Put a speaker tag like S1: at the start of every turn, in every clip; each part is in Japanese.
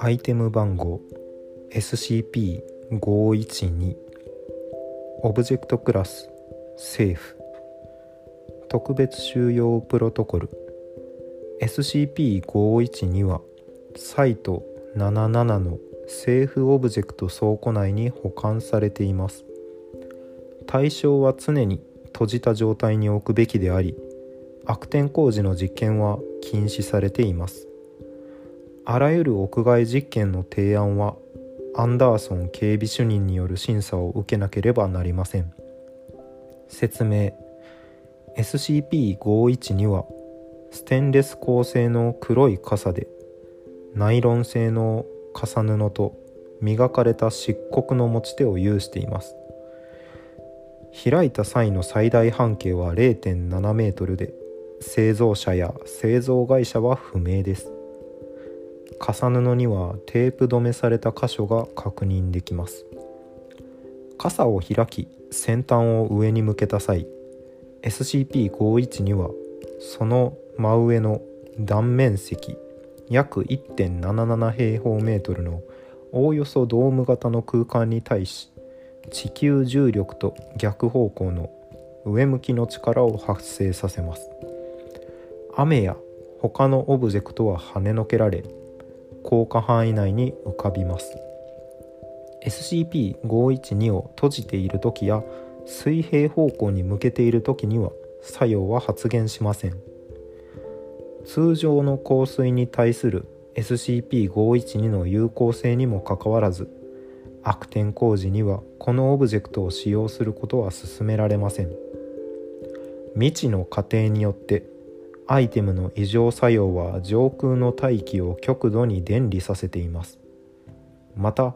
S1: アイテム番号 SCP-512 オブジェクトクラスセーフ。特別収容プロトコル。SCP-512 はサイト77のセーフオブジェクト倉庫内に保管されています。対象は常に閉じた状態に置くべきであり悪天候時の実験は禁止されています。あらゆる屋外実験の提案はアンダーソン警備主任による審査を受けなければなりません。説明。SCP-512 はステンレス鋼製の黒い傘でナイロン製の重布と磨かれた漆黒の持ち手を有しています。開いた際の最大半径は0.7メートルで製造者や製造会社は不明です。重布にはテープ止めされた箇所が確認できます。傘を開き先端を上に向けた際 SCP-512 はその真上の断面積約1.77平方メートルのおおよそドーム型の空間に対し地球重力と逆方向の上向きの力を発生させます。雨や他のオブジェクトは跳ねのけられ効果範囲内に浮かびます。SCP-512 を閉じている時や水平方向に向けている時には作用は発現しません。通常の香水に対する SCP-512 の有効性にもかかわらず悪天候時にはこのオブジェクトを使用することは勧められません。未知の過程によってアイテムの異常作用は上空の大気を極度に電離させています。また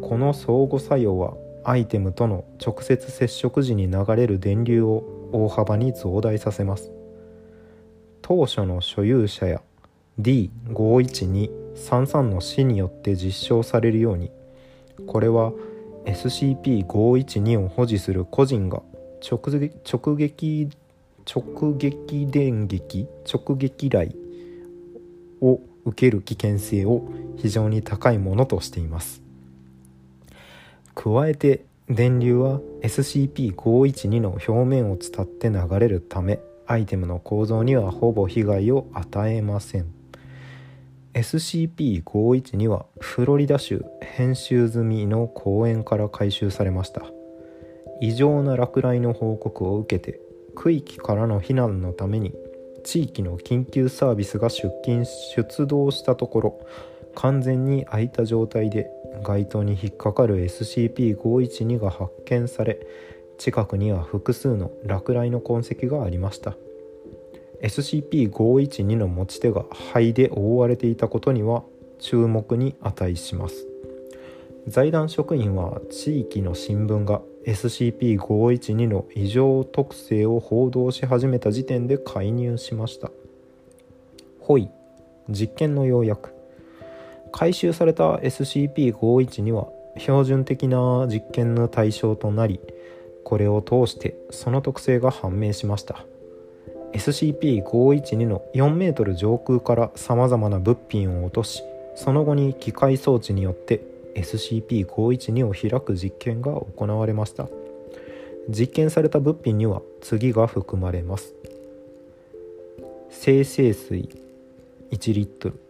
S1: この相互作用はアイテムとの直接接触時に流れる電流を大幅に増大させます。当初の所有者や D51233 の死によって実証されるようにこれは SCP-512 を保持する個人が直撃直撃電撃直撃雷を受ける危険性を非常に高いものとしています。加えて電流は SCP-512 の表面を伝って流れるためアイテムの構造にはほぼ被害を与えません。SCP-512 はフロリダ州編集済みの公園から回収されました。異常な落雷の報告を受けて区域からの避難のために地域の緊急サービスが出勤出動したところ完全に開いた状態で街灯に引っかかる SCP-512 が発見され近くには複数の落雷の痕跡がありました。SCP-512 の持ち手が灰で覆われていたことには注目に値します。財団職員は地域の新聞が SCP-512 の異常特性を報道し始めた時点で介入しました。ホイ実験の要約。回収された SCP-512 は標準的な実験の対象となりこれを通してその特性が判明しました。SCP-512 の4メートル上空からさまざまな物品を落としその後に機械装置によって SCP-512 を開く実験が行われました。実験された物品には次が含まれます。生成水1リットル。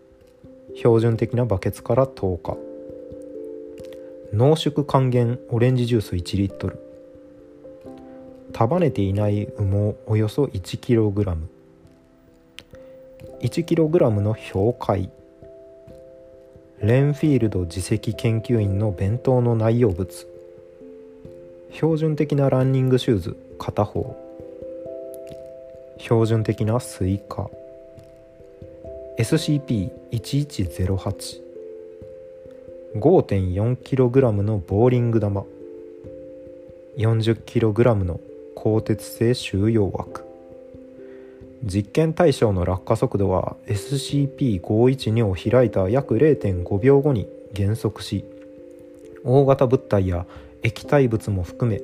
S1: 標準的なバケツから10日。濃縮還元オレンジジュース1リットル。束ねていない羽毛およそ 1kg1kg の氷塊レンフィールド次席研究員の弁当の内容物。標準的なランニングシューズ片方。標準的なスイカ。SCP-1108 5.4kg のボーリング玉。40kg の鋼鉄製収容枠。実験対象の落下速度は SCP-512 を開いた約0.5秒後に減速し大型物体や液体物も含め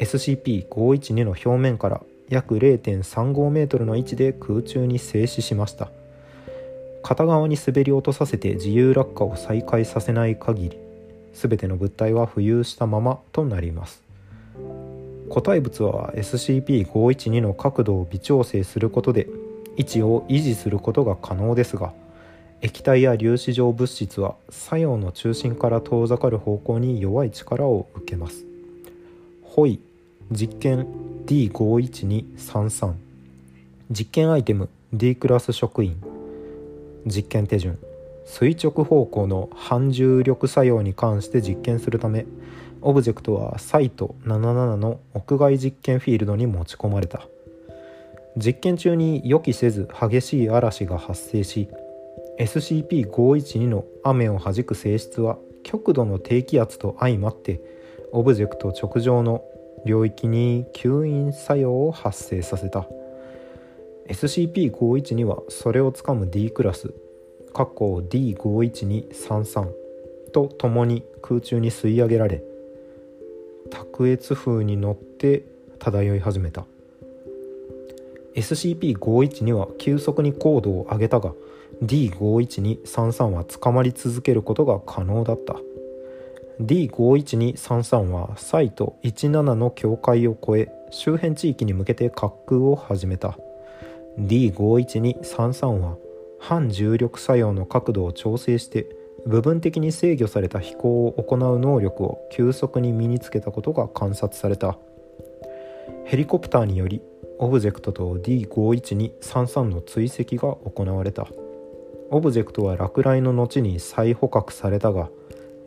S1: SCP-512 の表面から約 0.35m の位置で空中に静止しました。片側に滑り落とさせて自由落下を再開させない限り全ての物体は浮遊したままとなります。固体物は SCP-512 の角度を微調整することで位置を維持することが可能ですが液体や粒子状物質は作用の中心から遠ざかる方向に弱い力を受けます。ホイ実験 D51233 実験アイテム D クラス職員。実験手順。垂直方向の反重力作用に関して実験するためオブジェクトはサイト77の屋外実験フィールドに持ち込まれた。実験中に予期せず激しい嵐が発生し SCP-512 の雨を弾く性質は極度の低気圧と相まってオブジェクト直上の領域に吸引作用を発生させた。SCP-512 はそれをつかむ D クラス D51233 と共に空中に吸い上げられ卓越風に乗って漂い始めた。SCP-512 は急速に高度を上げたが D51233 は捕まり続けることが可能だった。D51233 はサイト17の境界を越え周辺地域に向けて滑空を始めた。D51233 は反重力作用の角度を調整して部分的に制御された飛行を行う能力を急速に身につけたことが観察された。ヘリコプターによりオブジェクトと D51233 の追跡が行われた。オブジェクトは落雷の後に再捕獲されたが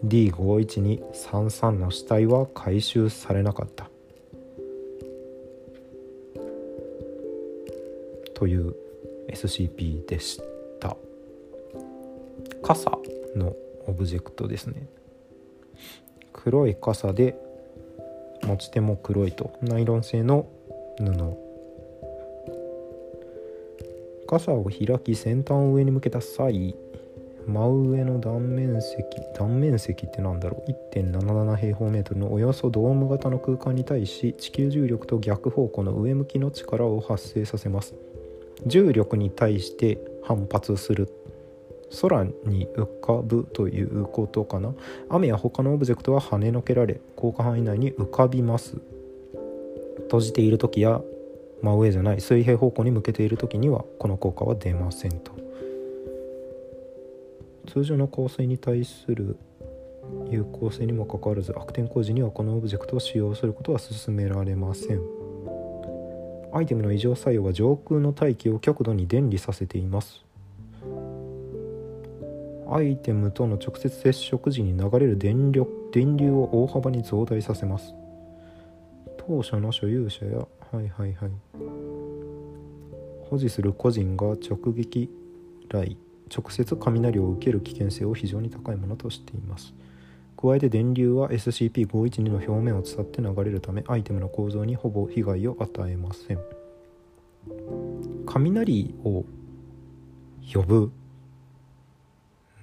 S1: D51233 の死体は回収されなかった。という SCP でした。傘のオブジェクトですね。黒い傘で持ち手も黒いと。ナイロン製の布。傘を開き先端を上に向けた際真上の断面積断面積ってなんだろう？1.77平方メートルのおよそドーム型の空間に対し地球重力と逆方向の上向きの力を発生させます。重力に対して反発する。空に浮かぶということかな？雨や他のオブジェクトは跳ねのけられ効果範囲内に浮かびます。閉じている時や真上じゃない水平方向に向けている時にはこの効果は出ませんと。通常の香水に対する有効性にもかかわらず悪天候時にはこのオブジェクトを使用することは勧められません。アイテムの異常作用は上空の大気を極度に電離させています。アイテムとの直接接触時に流れる電力電流を大幅に増大させます。当初の所有者やはいはいはい。保持する個人が直撃雷直接雷を受ける危険性を非常に高いものとしています。加えて電流は SCP-512 の表面を伝って流れるためアイテムの構造にほぼ被害を与えません。雷を呼ぶ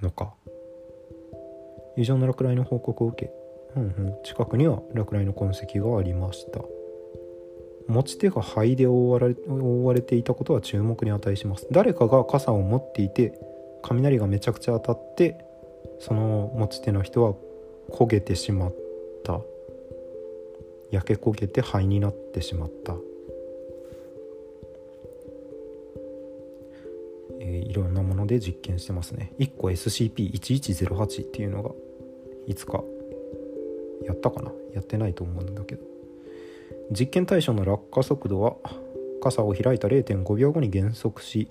S1: のか。異常な落雷の報告を受け、うんうん、近くには落雷の痕跡がありました。持ち手が灰で覆われ覆われていたことは注目に値します。誰かが傘を持っていて雷がめちゃくちゃ当たってその持ち手の人は焦げてしまった。焼け焦げて灰になってしまった、えー、いろんなものので実験してますね。1個 SCP-1108 っていうのがいつかやったかな？やってないと思うんだけど。実験対象の落下速度は傘を開いた0.5秒後に減速し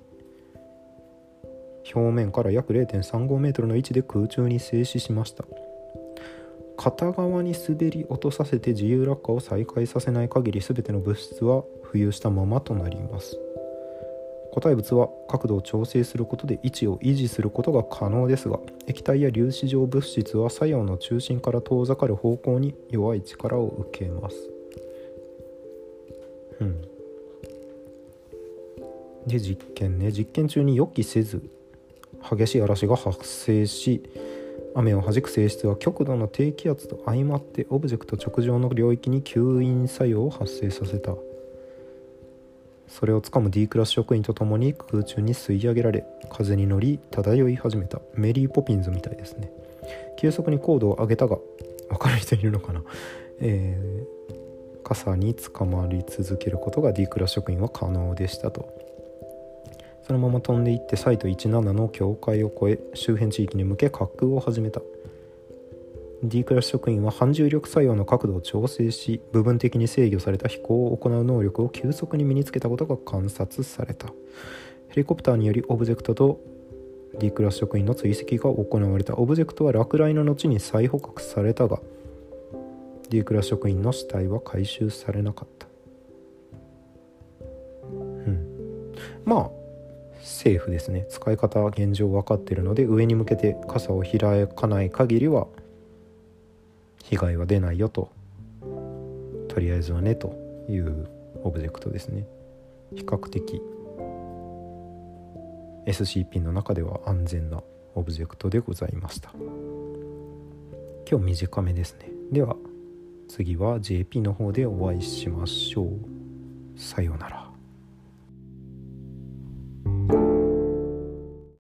S1: 表面から約 0.35m の位置で空中に静止しました。片側に滑り落とさせて自由落下を再開させない限り全ての物質は浮遊したままとなります。固体物は角度を調整することで位置を維持することが可能ですが液体や粒子状物質は作用の中心から遠ざかる方向に弱い力を受けます。うん。で実験ね実験中に予期せず激しい嵐が発生し雨を弾く性質は極度の低気圧と相まってオブジェクト直上の領域に吸引作用を発生させた。それをつかむ D クラス職員と共に空中に吸い上げられ風に乗り漂い始めたメリー・ポピンズみたいですね。急速に高度を上げたが分かる人いるのかな、えー、傘につかまり続けることが D クラス職員は可能でしたと。そのまま飛んでいってサイト17の境界を越え周辺地域に向け滑空を始めた。D クラス職員は反重力作用の角度を調整し部分的に制御された飛行を行う能力を急速に身につけたことが観察された。ヘリコプターによりオブジェクトと D クラス職員の追跡が行われた。オブジェクトは落雷の後に再捕獲されたが D クラス職員の死体は回収されなかった。うん。まあセーフですね。使い方は現状分かっているので上に向けて傘を開かない限りは被害は出ないよと。とりあえずはねというオブジェクトですね。比較的。SCP の中では安全なオブジェクトでございました。今日短めですね。では次は JP の方でお会いしましょう。さようなら。